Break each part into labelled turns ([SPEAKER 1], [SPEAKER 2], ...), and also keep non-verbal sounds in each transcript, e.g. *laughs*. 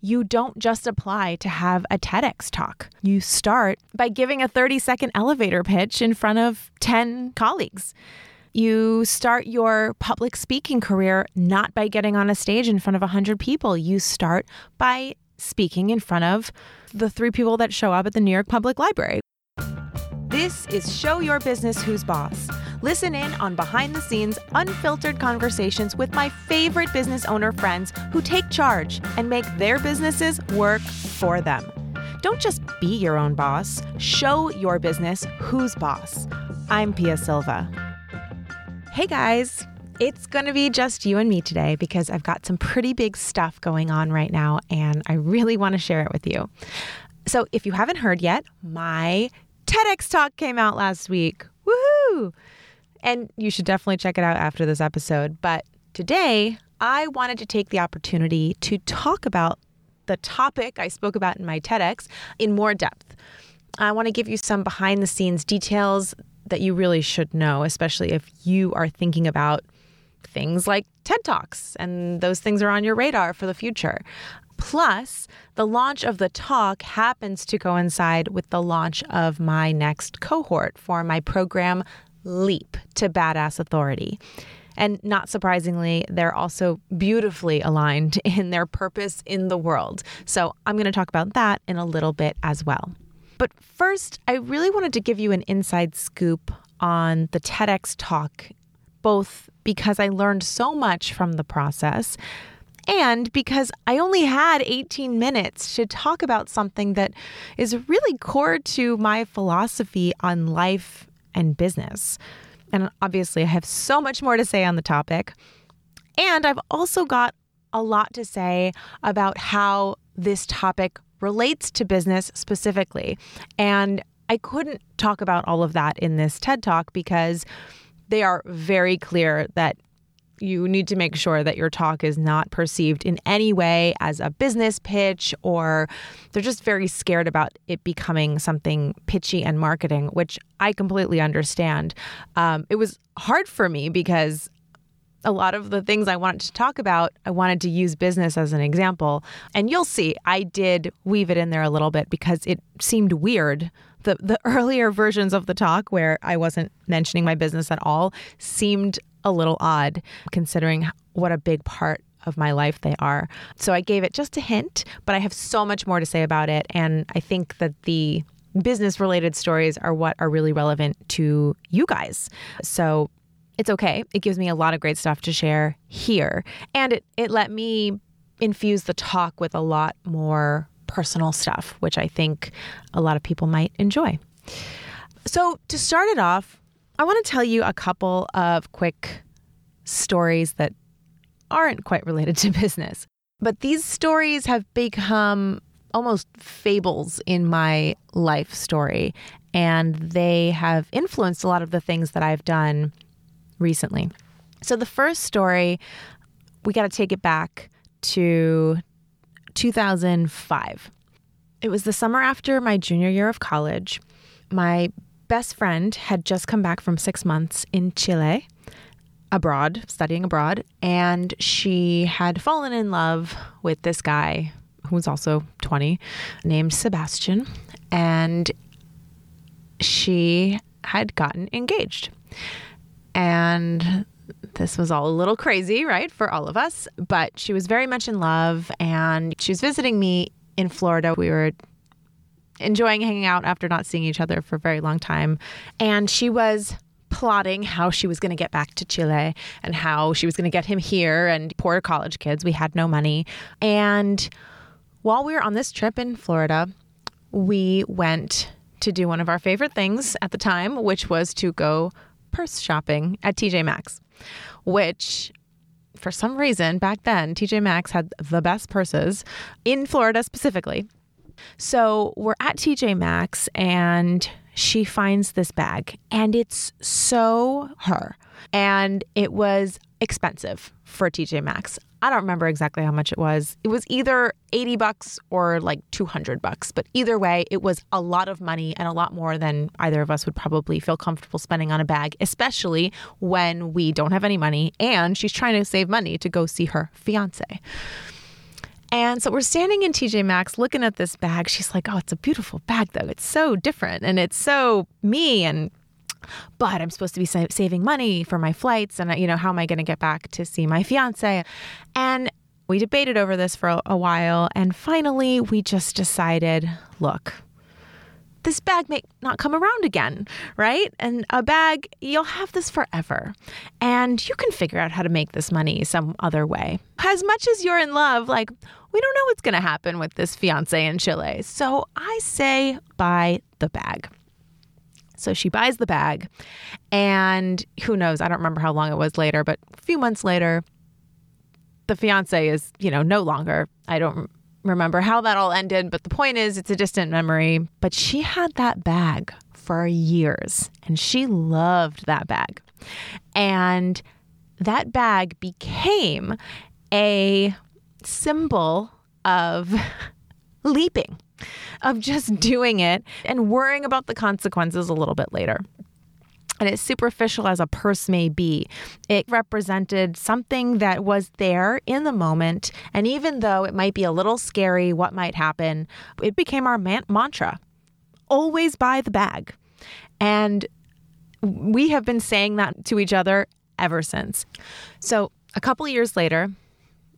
[SPEAKER 1] you don't just apply to have a TEDx talk. You start by giving a 30 second elevator pitch in front of 10 colleagues. You start your public speaking career not by getting on a stage in front of 100 people. You start by speaking in front of the three people that show up at the New York Public Library. This is Show Your Business Who's Boss. Listen in on behind the scenes, unfiltered conversations with my favorite business owner friends who take charge and make their businesses work for them. Don't just be your own boss, show your business who's boss. I'm Pia Silva. Hey guys, it's going to be just you and me today because I've got some pretty big stuff going on right now and I really want to share it with you. So, if you haven't heard yet, my TEDx talk came out last week. Woohoo! And you should definitely check it out after this episode. But today, I wanted to take the opportunity to talk about the topic I spoke about in my TEDx in more depth. I want to give you some behind the scenes details that you really should know, especially if you are thinking about things like TED Talks and those things are on your radar for the future. Plus, the launch of the talk happens to coincide with the launch of my next cohort for my program leap to badass authority. And not surprisingly, they're also beautifully aligned *laughs* in their purpose in the world. So I'm going to talk about that in a little bit as well. But first, I really wanted to give you an inside scoop on the TEDx talk, both because I learned so much from the process and because I only had 18 minutes to talk about something that is really core to my philosophy on life and business. And obviously, I have so much more to say on the topic. And I've also got a lot to say about how this topic relates to business specifically. And I couldn't talk about all of that in this TED Talk because they are very clear that you need to make sure that your talk is not perceived in any way as a business pitch or they're just very scared about it becoming something pitchy and marketing, which I completely understand. Um, it was hard for me because a lot of the things I wanted to talk about, I wanted to use business as an example. And you'll see, I did weave it in there a little bit because it seemed weird. The, the *laughs* earlier versions of the talk, where I wasn't mentioning my business at all, seemed a little odd considering what a big part of my life they are. So I gave it just a hint, but I have so much more to say about it. And I think that the business related stories are what are really relevant to you guys. So it's okay. It gives me a lot of great stuff to share here. And it, it let me infuse the talk with a lot more personal stuff, which I think a lot of people might enjoy. So to start it off, I want to tell you a couple of quick stories that aren't quite related to *laughs* business. But these stories have become almost fables in my life story, and they have influenced a lot of the things that I've done recently. So, the first story, we got to take it back to 2005. It was the summer after my junior year of college. My best friend had just come back from six months in Chile, abroad, studying abroad, and she had fallen in love with this guy who was also 20 named Sebastian. And she had gotten engaged. And this was all a little crazy, right, for all of us, but she was very much in love and she was visiting me in Florida. We were enjoying hanging out after not seeing each other for a very long time. And she was plotting how she was going to get back to Chile and how she was going to get him here. And poor college kids, we had no money. And while we were on this trip in Florida, we went to do one of our favorite things at the time, which was to go purse shopping at TJ Maxx, which for some reason back then, TJ Maxx had the best purses in Florida specifically. So we're at TJ Maxx and she finds this bag and it's so her. And it was expensive for TJ Maxx. I don't remember exactly how much it was. It was either 80 bucks or like 200 bucks, but either way, it was a lot of money and a lot more than either of us would probably feel comfortable spending on a bag, especially when we don't have any money and she's trying to save money to go see her fiance. And so we're standing in TJ Maxx looking at this bag. She's like, Oh, it's a beautiful bag, though. It's so different and it's so me. And but I'm supposed to be sa- saving money for my flights. And, you know, how am I going to get back to see my fiance? And we debated over this for a, a while. And finally, we just decided look, this bag may not come around again, right? And a bag, you'll have this forever. And you can figure out how to make this money some other way. As much as you're in love, like, we don't know what's going to happen with this fiance in Chile. So I say buy the bag. So she buys the bag, and who knows? I don't remember how long it was later, but a few months later, the fiance is, you know, no longer. I don't remember how that all ended, but the point is, it's a distant memory. But she had that bag for years, and she loved that bag. And that bag became a symbol of leaping of just doing it and worrying about the consequences a little bit later. And as superficial as a purse may be, it represented something that was there in the moment. And even though it might be a little scary what might happen, it became our man- mantra always buy the bag. And we have been saying that to each other ever since. So a couple years later,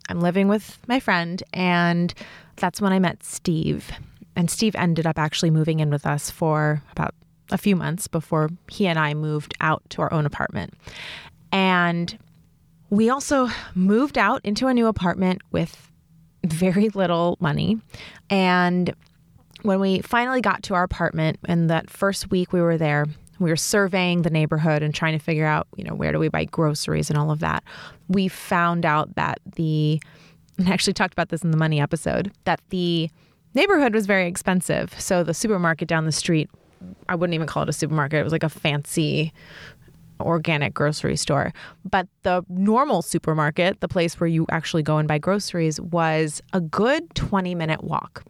[SPEAKER 1] I'm living with my friend, and that's when I met Steve and Steve ended up actually moving in with us for about a few months before he and I moved out to our own apartment. And we also moved out into a new apartment with very little money. And when we finally got to our apartment, and that first week we were there, we were surveying the neighborhood and trying to figure out, you know, where do we buy groceries and all of that. We found out that the, and I actually talked about this in the money episode, that the neighborhood was very expensive. So the supermarket down the street, I wouldn't even call it a supermarket, it was like a fancy organic grocery store. But the normal supermarket, the place where you actually go and buy groceries, was a good 20 minute walk.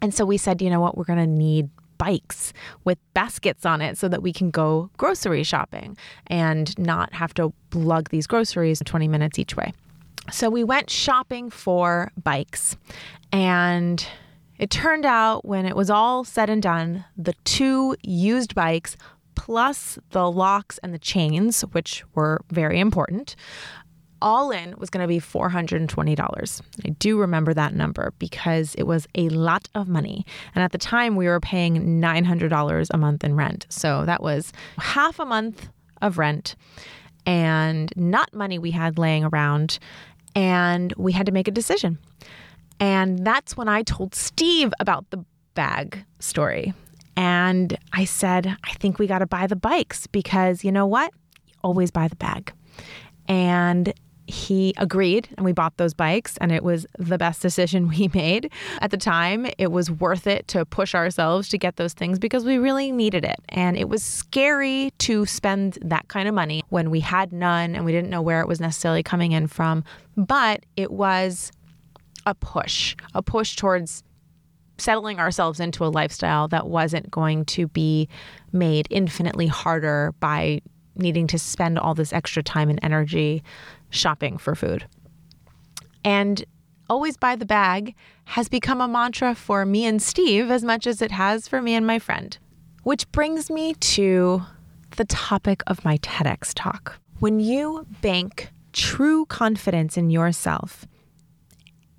[SPEAKER 1] And so we said, you know what, we're going to need bikes with baskets on it so that we can go grocery shopping and not have to lug these groceries 20 minutes each way. So we went shopping for bikes and it turned out when it was all said and done, the two used bikes plus the locks and the chains, which were very important, all in was going to be $420. I do remember that number because it was a lot of money. And at the time, we were paying $900 a month in rent. So that was half a month of rent and not money we had laying around. And we had to make a decision. And that's when I told Steve about the bag story. And I said, I think we got to buy the bikes because you know what? always buy the bag. And he agreed and we bought those bikes and it was the best decision we *laughs* made at the time it was worth it to push ourselves to get those things because we really needed it and it was scary to spend that kind of money when we had none and we didn't know where it was necessarily coming in from but it was a push, a push towards settling ourselves into a lifestyle that wasn't going to be made infinitely harder by needing to spend all this extra time and energy shopping for food. And always buy the bag has become a mantra for me and Steve as much as it has for me and my friend. Which brings me to the topic of my TEDx talk. When you bank true confidence in yourself,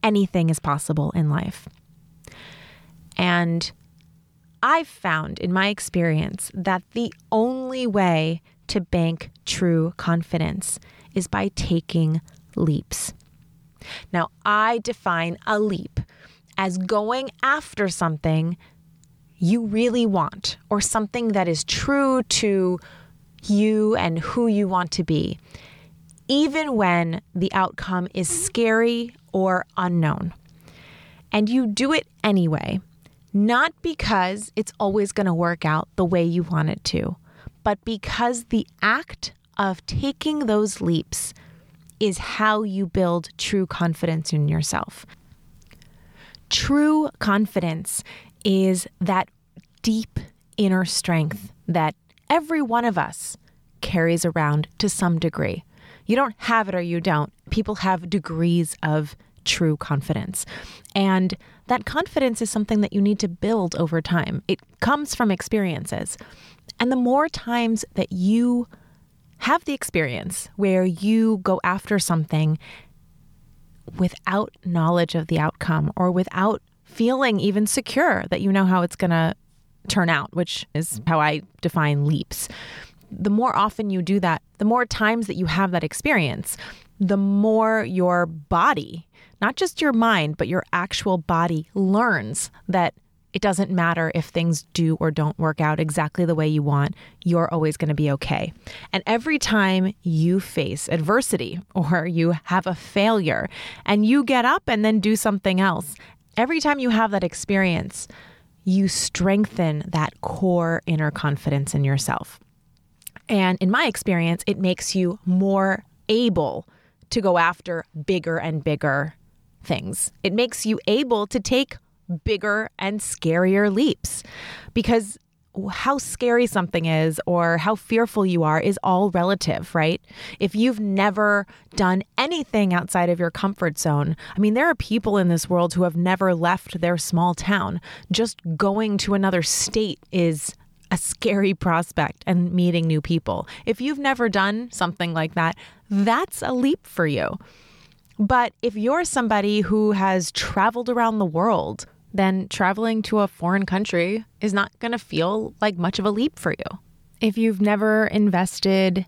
[SPEAKER 1] anything is possible in life. And I've found in my experience that the only way to bank true confidence is by taking leaps. Now, I define a leap as going after something you really want or something that is true to you and who you want to be, even when the outcome is scary or unknown. And you do it anyway, not because it's always going to work out the way you want it to, but because the act of taking those leaps is how you build true confidence in yourself. True confidence is that deep inner strength that every one of us carries around to some degree. You don't have it or you don't. People have degrees of true confidence. And that confidence is something that you need to build over time. It comes from experiences. And the more times that you have the experience where you go after something without knowledge of the outcome or without feeling even secure that you know how it's going to turn out, which is how I define leaps. The more often you do that, the more times that you have that experience, the more your body, not just your mind, but your actual body learns that it doesn't matter if things do or don't work out exactly the way you want, you're always going to be okay. And every time you face adversity *laughs* or you have a failure and you get up and then do something else, every time you have that experience, you strengthen that core inner confidence in yourself. And in my experience, it makes you more able to go after bigger and bigger things. It makes you able to take bigger and scarier leaps because how scary something is or how fearful you are is all relative, right? If you've never done anything outside of your comfort zone, I mean, there are people in this world who have never left their small town. Just going to another state is a scary prospect and meeting new people. If you've never done something like that, that's a leap for you. But if you're somebody who has traveled around the world, then traveling to a foreign country is not going to feel like much of a leap for you. If you've never invested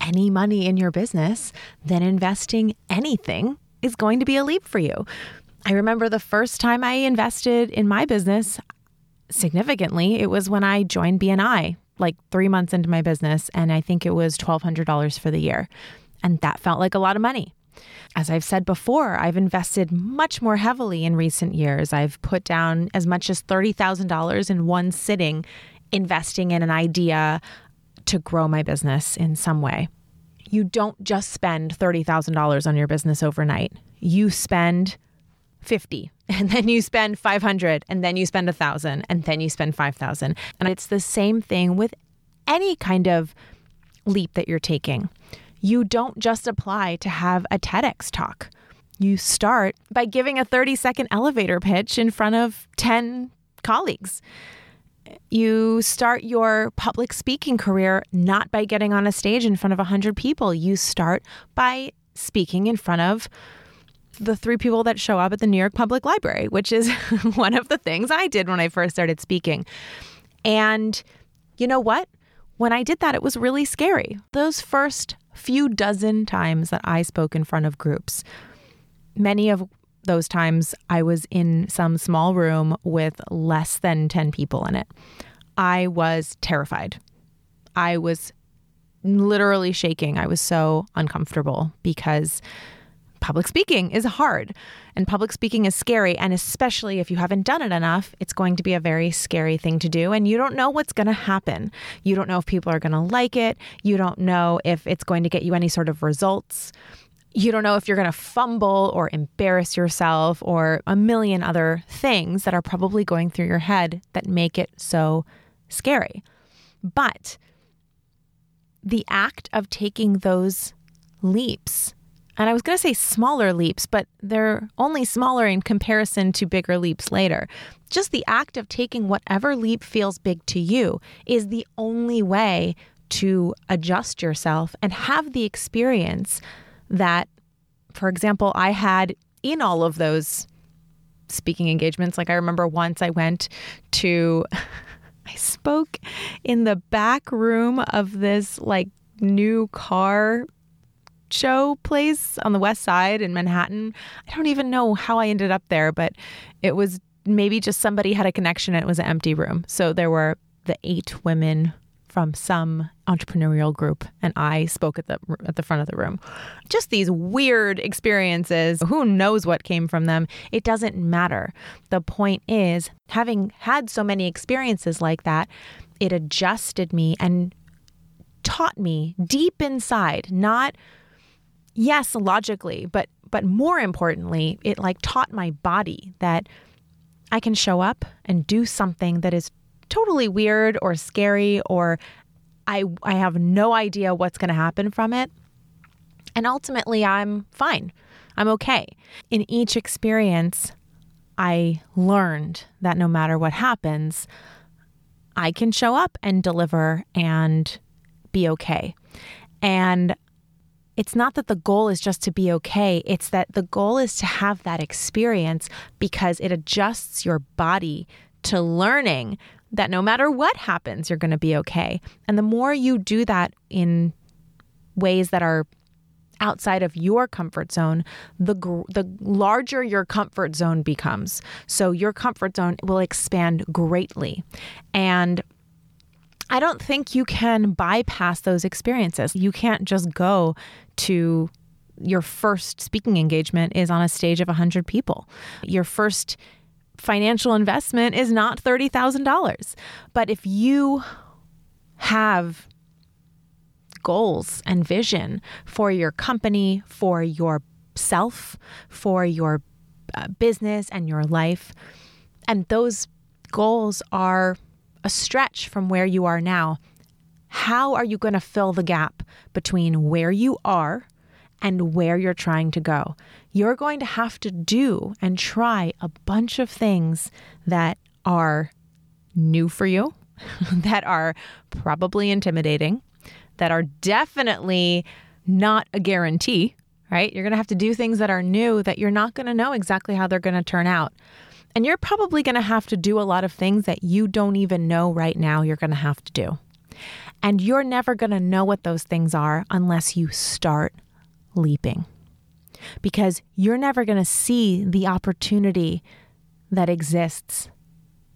[SPEAKER 1] any money in your business, then investing anything is going to be a leap for you. I remember the first time I invested in my business significantly, it was when I joined BNI, like three months into my business, and I think it was $1,200 for the year. And that felt like a lot of money. As I've said before, I've invested much more heavily in recent years. I've put down as much as $30,000 in one sitting investing in an idea to grow my business in some way. You don't just spend $30,000 on your business overnight. You spend 50 *laughs* and then you spend 500 and then you spend 1000 and then you spend 5000 and it's the same thing with any kind of leap that you're taking you don't just apply to have a TEDx talk. You start by giving a 30 second elevator pitch in front of 10 colleagues. You start your public speaking career not by getting on a stage in front of 100 people. You start by speaking in front of the three people that show up at the New York Public Library, which is *laughs* one of the things I did when I first started speaking. And you know what? When I did that, it was really scary. Those first few dozen times that I spoke in front of groups. Many of those times I was in some small room with less than 10 people in it. I was terrified. I was literally shaking. I was so uncomfortable because public speaking is hard and public speaking is scary. And especially if you haven't done it enough, it's going to be a very scary thing to do. And you don't know what's going to happen. You don't know if people are going to like it. You don't know if it's going to get you any sort of results. You don't know if you're going to fumble or embarrass yourself or a million other things that are probably going through your head that make it so scary. But the act of taking those leaps and I was going to say smaller leaps, but they're only smaller in comparison to bigger leaps later. Just the act of taking whatever leap feels big to you is the only way to adjust yourself and have the experience that, for example, I had in all of those speaking engagements. Like I remember once I went to, *laughs* I spoke in the back room of this like new car show place on the west side in Manhattan. I don't even know how I ended up there, but it was maybe just somebody had a connection and it was an empty room. So there were the eight women from some entrepreneurial group and I spoke at the at the front of the room. Just these weird experiences. Who knows what came from them? It doesn't matter. The point is, having had so many experiences like that, it adjusted me and taught me deep inside, not yes, logically, but but more importantly, it like taught my body that I can show up and do something that is totally weird or scary or I I have no idea what's going to happen from it. And ultimately, I'm fine. I'm okay. In each experience, I learned that no matter what happens, I can show up and deliver and be okay. And it's not that the goal is just to be okay, it's that the goal is to have that experience because it adjusts your body to learning that no matter what happens, you're going to be okay. And the more you do that in ways that are outside of your comfort zone, the gr- the larger your comfort zone becomes. So your comfort zone will expand greatly. And I don't think you can bypass those experiences. You can't just go to your first speaking engagement is on a stage of 100 people. Your first financial investment is not $30,000. But if you have goals and vision for your company, for yourself, for your uh, business and your life, and those goals are a stretch from where you are now, how are you going to fill the gap between where you are and where you're trying to go? You're going to have to do and try a bunch of things that are new for you, *laughs* that are probably intimidating, that are definitely not a guarantee, right? You're going to have to do things that are new that you're not going to know exactly how they're going to turn out. And you're probably going to have to do a lot of things that you don't even know right now you're going to have to do. And you're never going to know what those things are unless you start leaping. Because you're never going to see the opportunity that exists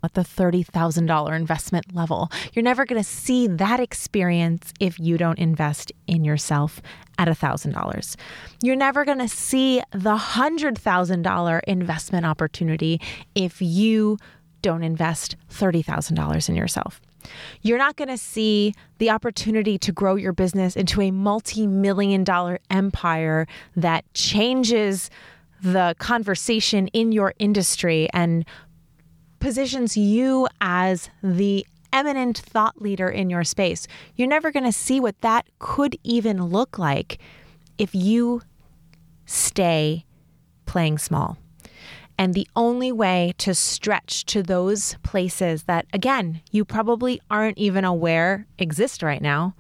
[SPEAKER 1] at the $30,000 investment level. You're never going to see that experience if you don't invest in yourself at $1,000. You're never going to see the $100,000 investment opportunity if you don't invest $30,000 in yourself. You're not going to see the opportunity to grow your business into a multi million dollar empire that changes the conversation in your industry and positions you as the eminent thought leader in your space. You're never going to see what that could even look like if you stay playing small. And the only way to stretch to those places that, again, you probably aren't even aware exist right now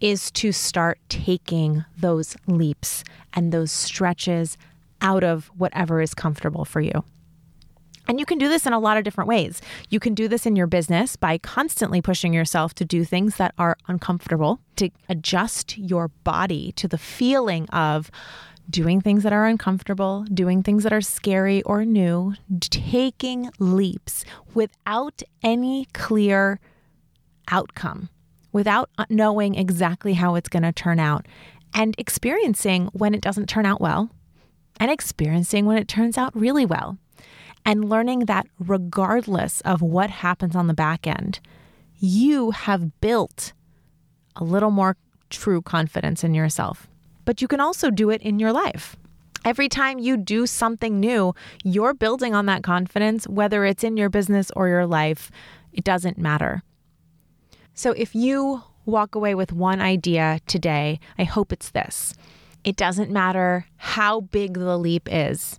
[SPEAKER 1] is to start taking those leaps and those stretches out of whatever is comfortable for you. And you can do this in a lot of different ways. You can do this in your business by constantly pushing yourself to do things that are uncomfortable, to adjust your body to the feeling of doing things that are uncomfortable, doing things that are scary or new, taking leaps without any clear outcome, without knowing exactly how it's going to turn out, and experiencing when it doesn't turn out well, and experiencing when it turns out really well and learning that regardless of what happens on the back end, you have built a little more true confidence in yourself. But you can also do it in your life. Every time you do something new, you're building on that confidence, whether it's in your business or your life, it doesn't matter. So if you walk away with one idea today, I hope it's this. It doesn't matter how big the leap is.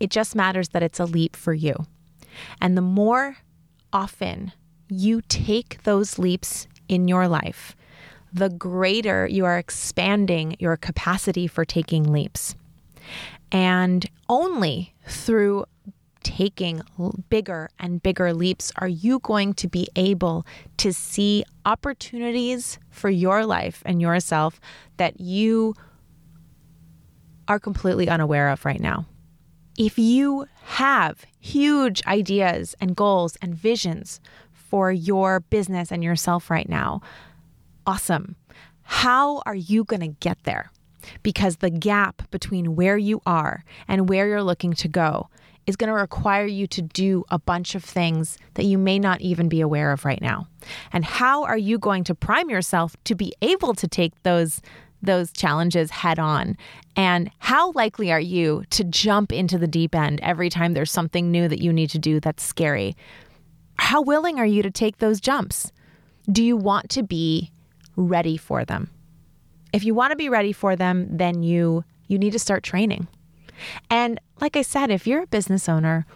[SPEAKER 1] It just matters that it's a leap for you. And the more often you take those leaps in your life, the greater you are expanding your capacity for taking leaps. And only through taking bigger and bigger leaps are you going to be able to see opportunities for your life and yourself that you are completely unaware of right now. If you have huge ideas and goals and visions for your business and yourself right now, awesome. How are you going to get there? Because the gap between where you are and where you're looking to go is going to require you to do a bunch of things that you may not even be aware of right now. And how are you going to prime yourself to be able to take those those challenges head on? And how likely are you to jump into the deep end every time there's something new that you need to do that's scary? How willing are you to take those jumps? Do you want to be ready for them? If you want to be ready for them, then you you need to start training. And like I said, if you're a business owner,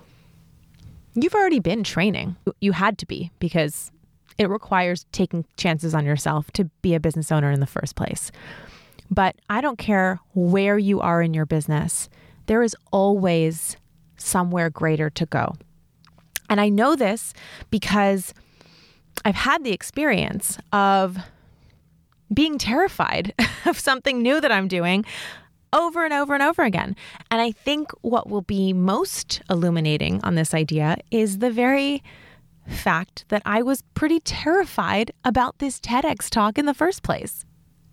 [SPEAKER 1] you've already been training. You had to be because it requires taking chances on yourself to be a business owner in the first place. But I don't care where you are in your business, there is always somewhere greater to go. And I know this because I've had the experience of being terrified *laughs* of something new that I'm doing over and over and over again. And I think what will be most illuminating on this idea is the very fact that I was pretty terrified about this TEDx talk in the first place.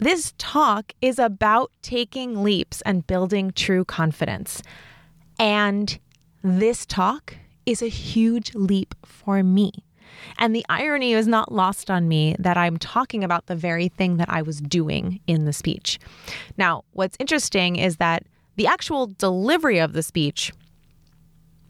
[SPEAKER 1] This talk is about taking leaps and building true confidence. And this talk is a huge leap for me. And the irony is not lost on me that I'm talking about the very thing that I was doing in the speech. Now, what's interesting is that the actual delivery of the speech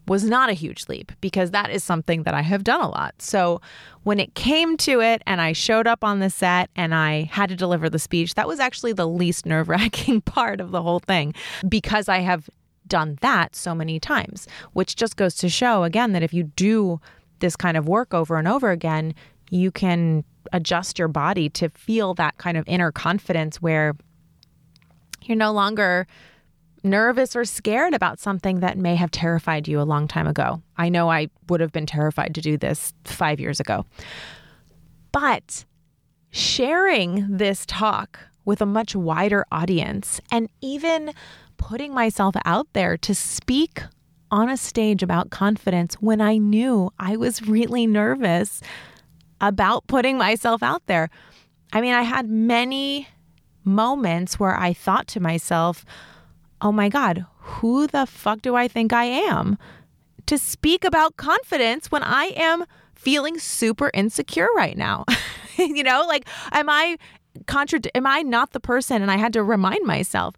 [SPEAKER 1] was not a huge leap because that is something that I have done a lot. So when it came to it and I showed up on the set and I had to deliver the speech, that was actually the least *laughs* nerve wracking *laughs* part of the whole thing because I have done that so many times, which just goes to show again that if you do this kind of work over and over again, you can adjust your body to feel that kind of inner confidence where you're no longer nervous or scared about something that may have terrified you a long time ago. I know I would have been terrified to do this five years ago. But sharing this talk with a much wider audience and even putting myself out there to speak on a stage about confidence when I knew I was really nervous about putting myself out there. I mean, I had many moments where I thought to myself, oh my God, who the fuck do I think I am to speak about confidence when I am feeling super insecure right now? *laughs* you know, like, am I contrad- am I not the person? And I had to remind myself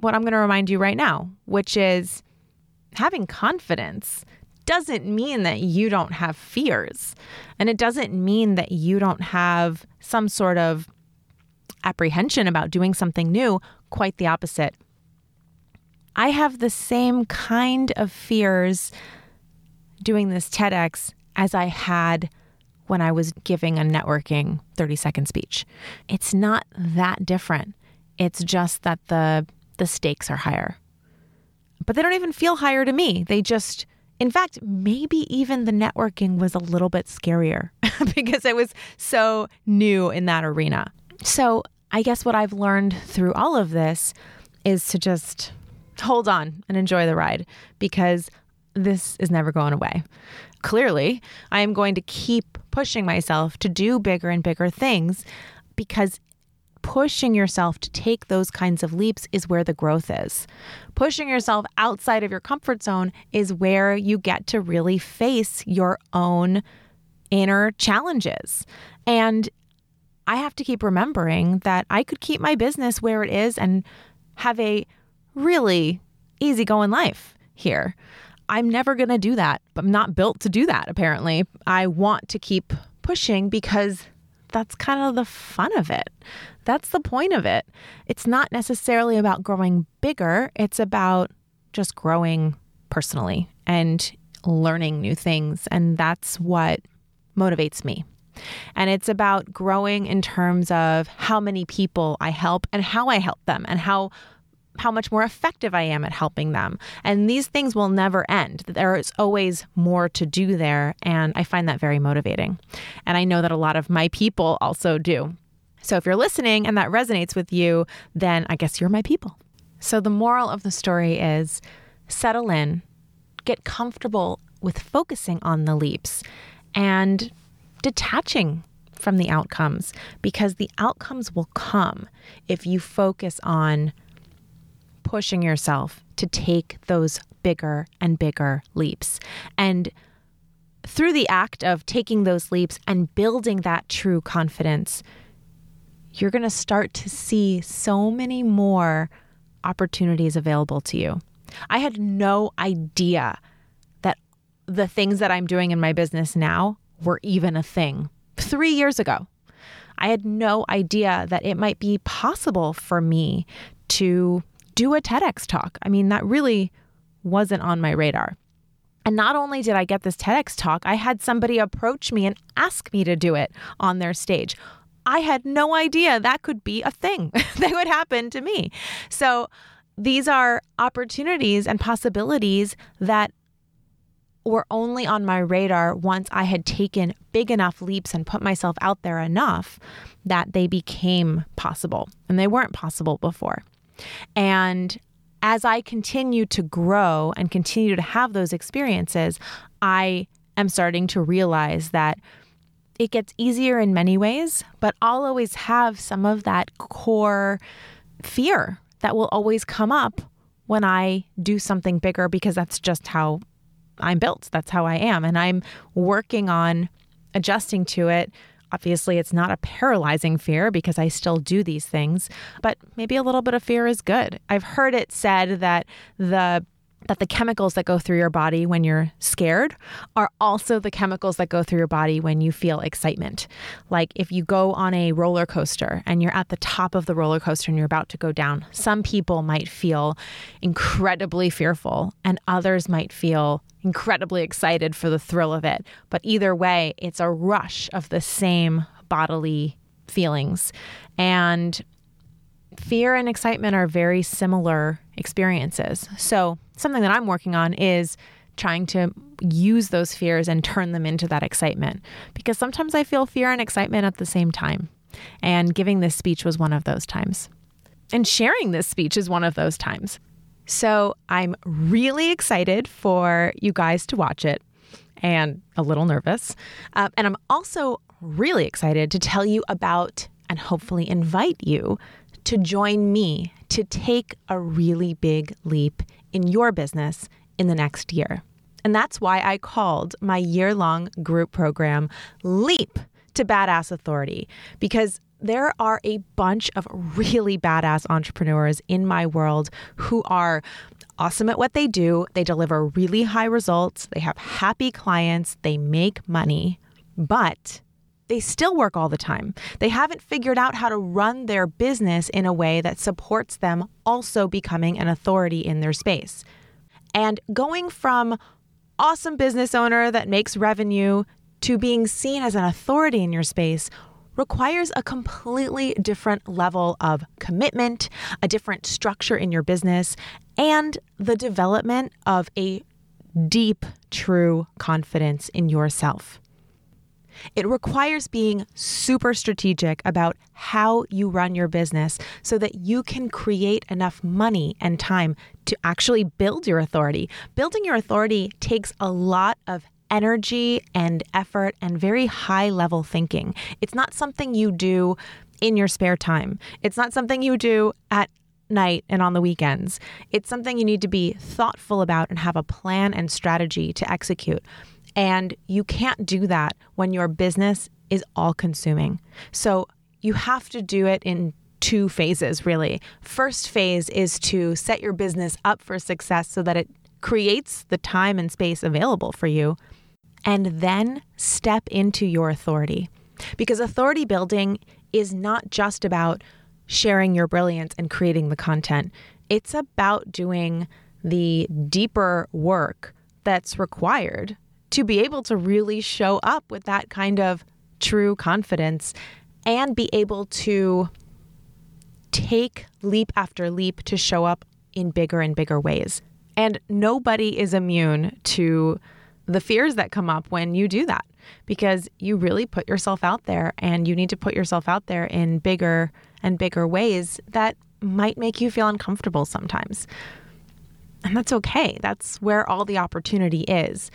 [SPEAKER 1] what I'm going to remind you right now, which is having confidence doesn't mean that you don't have fears. And it doesn't mean that you don't have some sort of apprehension about doing something new. Quite the opposite. I have the same kind of fears doing this TEDx as I had when I was giving a networking 30 second speech. It's not that different. It's just that the the stakes are higher but they don't even feel higher to me. They just, in fact, maybe even the networking was a little bit scarier *laughs* because it was so new in that arena. So I guess what I've learned through all of this is to just hold on and enjoy the ride because this is never going away. Clearly, I am going to keep pushing myself to do bigger and bigger things because pushing yourself to take those kinds of leaps is where the growth is. Pushing yourself outside of your comfort zone is where you get to really face your own inner challenges. And I have to keep remembering that I could keep my business where it is and have a really easygoing life here. I'm never going to do that. I'm not built to do that, apparently. I want to keep pushing because that's kind of the fun of it. That's the point of it. It's not necessarily about growing bigger, it's about just growing personally and learning new things. And that's what motivates me. And it's about growing in terms of how many people I help and how I help them and how how much more effective I am at helping them. And these things will never end. There is always more to do there. And I find that very motivating. And I know that a lot of my people also do. So if you're listening and that resonates with you, then I guess you're my people. So the moral of the story is settle in, get comfortable with focusing on the leaps and detaching from the outcomes because the outcomes will come if you focus on pushing yourself to take those bigger and bigger leaps. And through the act of taking those leaps and building that true confidence, you're going to start to see so many more opportunities available to you. I had no idea that the things that I'm doing in my business now were even a thing three years ago. I had no idea that it might be possible for me to do a TEDx talk. I mean, that really wasn't on my radar. And not only did I get this TEDx talk, I had somebody approach me and ask me to do it on their stage. I had no idea that could be a thing *laughs* that would happen to me. So these are opportunities and possibilities that were only on my radar once I had taken big enough leaps and put myself out there enough that they became possible. And they weren't possible before. And as I continue to grow and continue to have those experiences, I am starting to realize that it gets easier in many ways, but I'll always have some of that core fear that will always come up when I do something bigger because that's just how I'm built. That's how I am. And I'm working on adjusting to it. Obviously, it's not a paralyzing fear because I still do these things, but maybe a little bit of fear is good. I've heard it said that the that the chemicals that go through your body when you're scared are also the chemicals that go through your body when you feel excitement. Like if you go on a roller coaster and you're at the top of the roller coaster and you're about to go down, some people might feel incredibly fearful and others might feel incredibly excited for the thrill of it. But either way, it's a rush of the same bodily feelings. And fear and excitement are very similar experiences. So, something that I'm working on is trying to use those fears and turn them into that excitement because sometimes I feel fear and excitement at the same time. And giving this speech was one of those times. And sharing this speech is one of those times. So, I'm really excited for you guys to watch it and a little nervous. Uh, and I'm also really excited to tell you about and hopefully invite you to join me to take a really big leap in your business in the next year. And that's why I called my year long group program Leap to Badass Authority, because there are a bunch of really badass entrepreneurs in my world who are awesome at what they do. They deliver really high results, they have happy clients, they make money, but they still work all the time. They haven't figured out how to run their business in a way that supports them also becoming an authority in their space. And going from awesome business owner that makes revenue to being seen as an authority in your space requires a completely different level of commitment, a different structure in your business, and the development of a deep, true confidence in yourself. It requires being super strategic about how you run your business so that you can create enough money and time to actually build your authority. Building your authority takes a lot of energy and effort and very high level thinking. It's not something you do in your spare time, it's not something you do at night and on the weekends. It's something you need to be thoughtful about and have a plan and strategy to execute. And you can't do that when your business is all consuming. So you have to do it in two phases, really. First phase is to set your business up for success so that it creates the time and space available for you. And then step into your authority. Because authority building is not just about sharing your brilliance and creating the content, it's about doing the deeper work that's required to be able to really show up with that kind of true confidence and be able to take leap after leap to show up in bigger and bigger ways. And nobody is immune to the fears that come up when you do that because you really put yourself out there and you need to put yourself out there in bigger and bigger ways that might make you feel uncomfortable sometimes. And that's okay. That's where all the opportunity is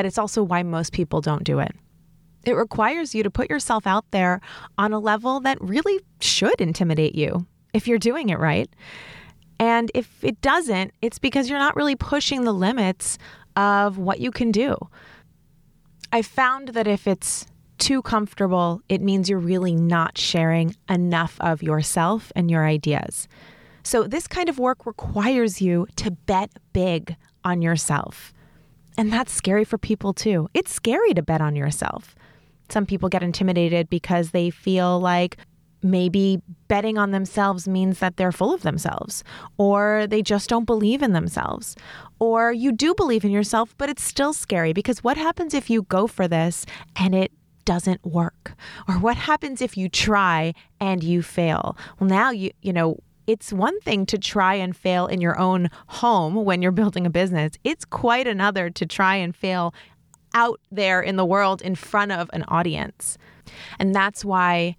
[SPEAKER 1] but it's also why most people don't do it. It requires you to put yourself out there on a level that really should intimidate you if you're doing it right. And if it doesn't, it's because you're not really pushing the limits of what you can do. I found that if it's too comfortable, it means you're really not sharing enough of yourself and your ideas. So, this kind of work requires you to bet big on yourself. And that's scary for people too. It's scary to bet on yourself. Some people get intimidated because they feel like Maybe betting on themselves means that they're full of themselves, or they just don't believe in themselves. Or you do believe in yourself, but it's still scary because what happens if you go for this and it doesn't work? Or what happens if you try and you fail? Well, now you, you know, it's one thing to try and fail in your own home when you're building a business. It's quite another to try and fail out there in the world in front of an audience. And that's why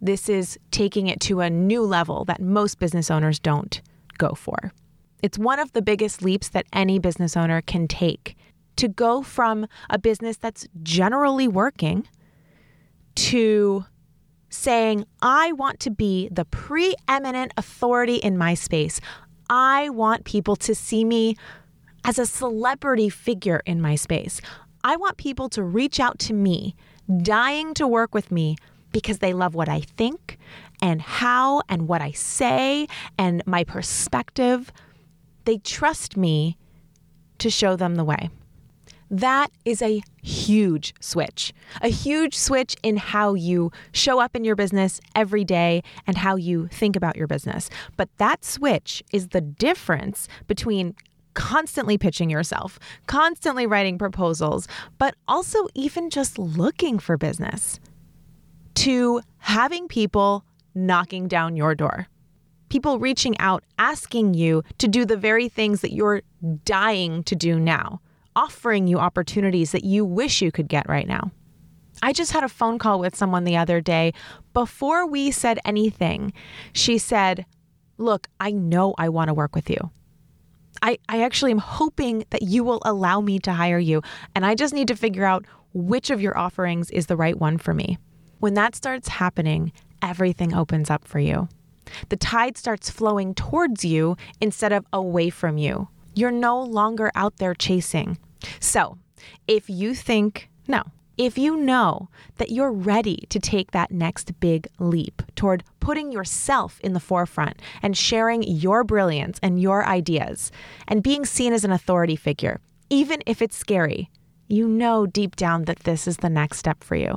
[SPEAKER 1] this is taking it to a new level that most business owners don't go for. It's one of the biggest leaps that any business owner can take to go from a business that's generally working to saying, I want to be the preeminent authority in my space. I want people to see me as a celebrity figure in my space. I want people to reach out to me, dying to work with me because they love what I think and how and what I say and my perspective. They trust me to show them the way. That is a huge switch, a huge switch in how you show up in your business every day and how you think about your business. But that switch is the difference between constantly pitching yourself, constantly writing proposals, but also even just looking for business to having people knocking down your door. People reaching out, asking you to do the very things that you're dying to do now offering you opportunities that you wish you could get right now. I just had a phone call with someone the other day. Before we said anything, she said, Look, I know I want to work with you. I, I actually am hoping that you will allow me to hire you. And I just need to figure out which of your offerings is the right one for me. When that starts happening, everything opens up for you. The tide starts flowing towards you instead of away from you. You're no longer out there chasing. So, if you think, no, if you know that you're ready to take that next big leap toward putting yourself in the forefront and sharing your brilliance and your ideas and being seen as an authority figure, even if it's scary, you know deep down that this is the next step for you.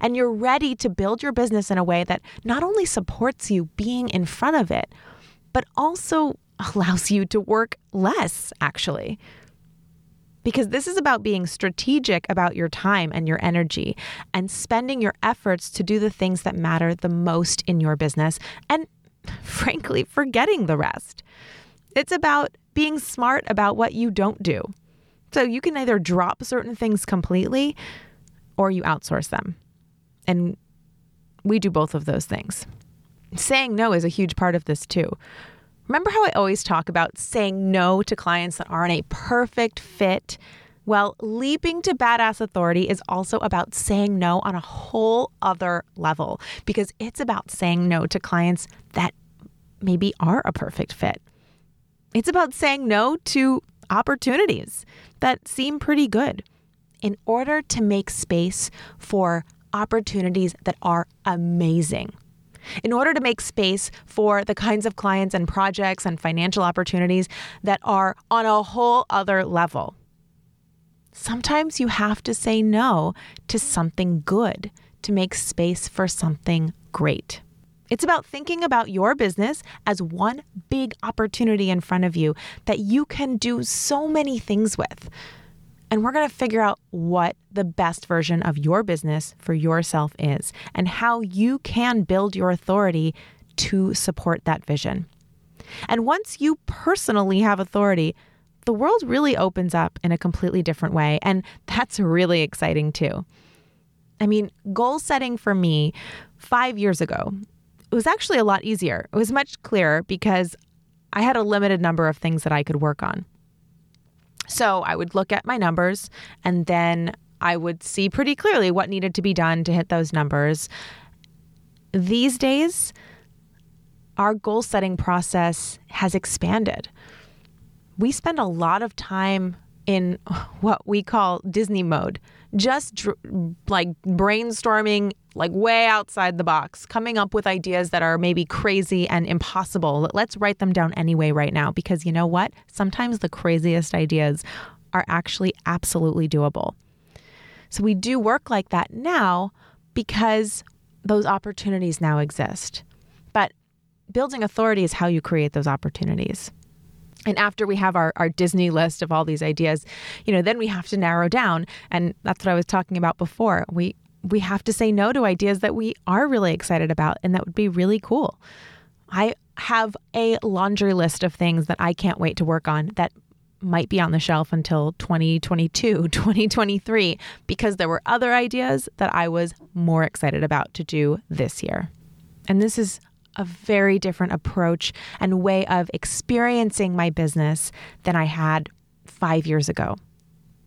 [SPEAKER 1] And you're ready to build your business in a way that not only supports you being in front of it, but also *laughs* allows you to work less, actually because this is about being strategic about your time and your energy and spending your efforts to do the things that matter the most in your business and, *laughs* frankly, forgetting the rest. It's about being smart about what you don't do. So you can either drop certain things completely or you outsource them. And we do both of those things. Saying no is a huge part of this too. Remember how I always talk about saying no to clients that aren't a perfect fit? Well, leaping to badass authority is also about saying no on a whole other level because it's about saying no to clients that maybe are a perfect fit. It's about saying no to opportunities that seem pretty good in order to make space for opportunities that are amazing in order to make space for the kinds of clients and projects and financial opportunities that are on a whole other level. Sometimes you have to say no to something good to make space for something great. It's about thinking about your business as one big opportunity in front of you that you can do so many things with and we're going to figure out what the best version of your business for yourself is and how you can build your authority to support that vision. And once you personally have authority, the world really opens up in a completely different way. And that's really exciting too. I mean, goal setting for me five years ago, it was actually a lot easier. It was much clearer because I had a limited number of things that I could work on. So I would look at my numbers and then I would see pretty clearly what needed to be done to hit those numbers. These days, our goal setting process has expanded. We spend a lot of time in what we call Disney mode, just dr- like brainstorming like way outside the box, coming up with ideas that are maybe crazy and impossible. Let's write them down anyway right now because you know what? Sometimes the craziest ideas are actually absolutely doable. So we do work like that now because those opportunities now exist. But building authority is how you create those opportunities. And after we have our, our Disney list of all these ideas, you know, then we have to narrow down. And that's what I was talking about before. We we have to say no to ideas that we are really excited about and that would be really cool. I have a laundry list of things that I can't wait to work on that might be on the shelf until 2022, *laughs* 2023, because there were other ideas that I was more excited about to do this year. And this is a very different approach and way of experiencing my business than I had five years ago.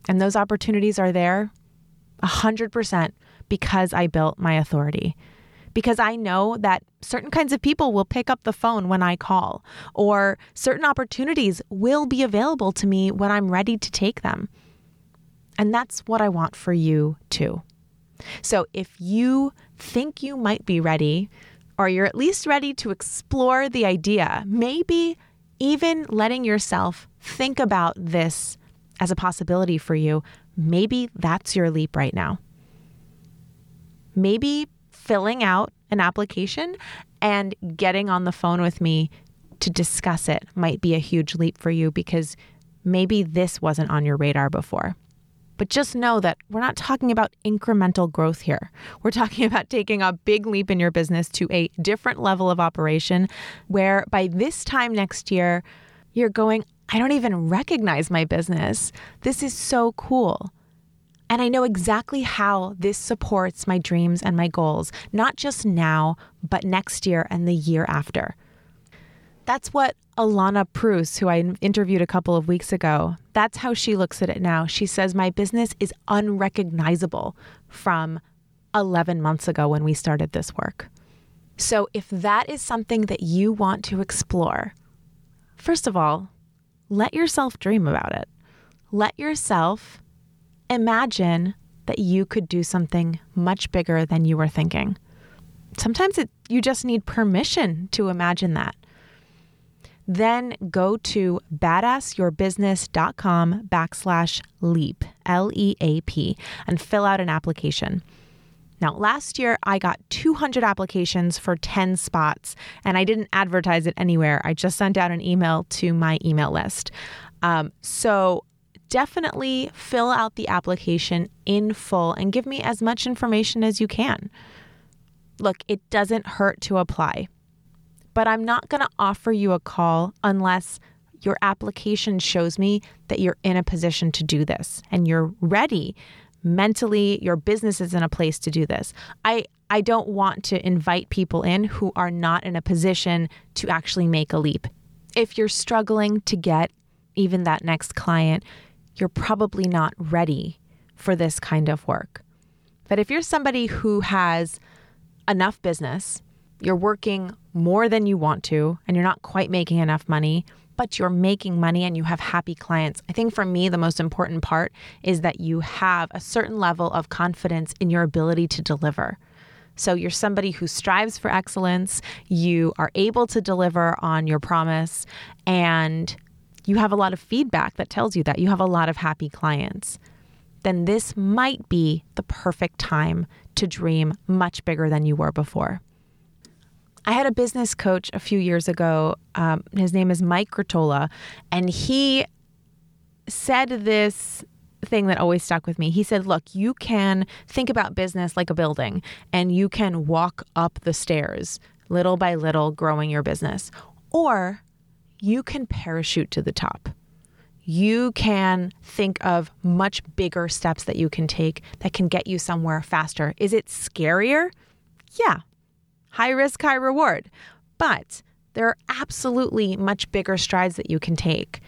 [SPEAKER 1] And those opportunities are there 100% because I built my authority. Because I know that certain kinds of people will pick up the phone when I call, or certain opportunities will be available to me when I'm ready to take them. And that's what I want for you too. So if you think you might be ready or you're at least ready to explore the idea, maybe even letting yourself think about this as a possibility for you, maybe that's your leap right now. Maybe filling out an application and getting on the phone with me to discuss it might be a huge leap for you because maybe this wasn't on your radar before. But just know that we're not talking about incremental growth here. We're talking *laughs* about taking a big leap in your business to a different level of operation where by this time next year, you're going, I don't even recognize my business. This is so cool. And I know exactly how this supports my dreams and my goals, not just now, but next year and the year after. That's what Alana Prus, who I interviewed a couple of weeks ago, that's how she looks at it now. She says, My business is unrecognizable from 11 months ago when we started this work. So, if that is something that you want to explore, first of all, let yourself dream about it. Let yourself imagine that you could do something much bigger than you were thinking. Sometimes it, you just need permission to imagine that then go to badassyourbusiness.com backslash leap, L E A P, and fill out an application. Now, last year I got 200 applications for 10 spots, and I didn't advertise it anywhere. I just sent out an email to my email list. Um, so, definitely fill out the application in full and give me as much information as you can. Look, it doesn't hurt to apply but I'm not going to offer you a call unless your application shows me that you're in a position to do this and you're ready mentally your business is in a place to do this. I I don't want to invite people in who are not in a position to actually make a leap. If you're struggling to get even that next client, you're probably not ready for this kind of work. But if you're somebody who has enough business you're working more than you want to and you're not quite making enough money, but you're making money and you have happy clients. I think for me, the most important part is that you have a certain level of confidence in your ability to deliver. So you're somebody who strives for excellence, you are able to deliver on your promise, and you have a lot of feedback that tells you that you have a lot of happy clients. Then this might be the perfect time to dream much bigger than you were before. I had a business coach a few years ago. Um, his name is Mike Gratola, and he said this thing that always stuck with me. He said, Look, you can think about business like a building, and you can walk up the stairs little by little, growing your business, or you can parachute to the top. You can think of much bigger steps that you can take that can get you somewhere faster. Is it scarier? Yeah, high risk, high reward. But there are absolutely much bigger strides that you can take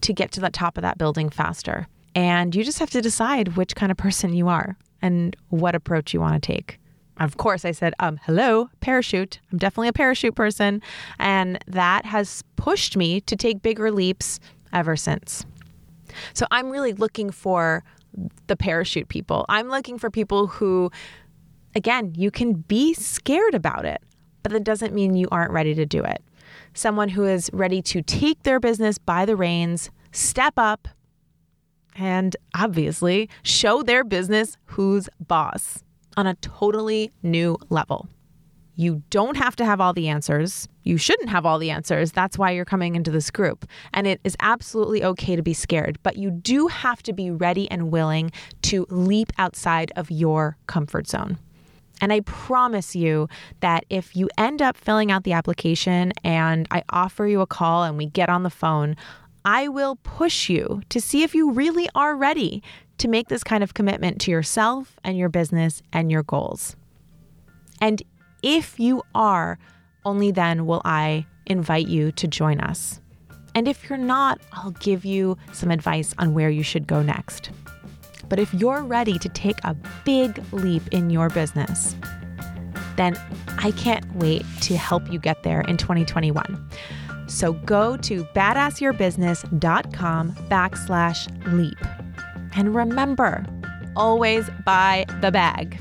[SPEAKER 1] to get to the top of that building faster. And you just have to decide which kind of person you are and what approach you want to take. Of course, I said, um, hello, parachute. I'm definitely a parachute person. And that has pushed me to take bigger leaps ever since. So I'm really looking for the parachute people. I'm looking for people who Again, you can be scared about it, but that doesn't mean you aren't ready to do it. Someone who is ready to take their business by the reins, step up, and obviously show their business who's boss. on a totally new level. You don't have to have all the answers. You shouldn't have all the answers. That's why you're coming into this group. And it is absolutely okay to be scared, but you do have to be ready and willing to leap outside of your comfort zone. And I promise you that if you end up filling out the application and I offer you a call and we get on the phone, I will push you to see if you really are ready to make this kind of commitment to yourself and your business and your goals. And if you are, only then will I invite you to join us. And if you're not, I'll give you some advice on where you should go next. But if you're ready to take a big leap in your business, then I can't wait to help you get there in 2021. So go to badassyourbusiness.com backslash leap. And remember, always buy the bag.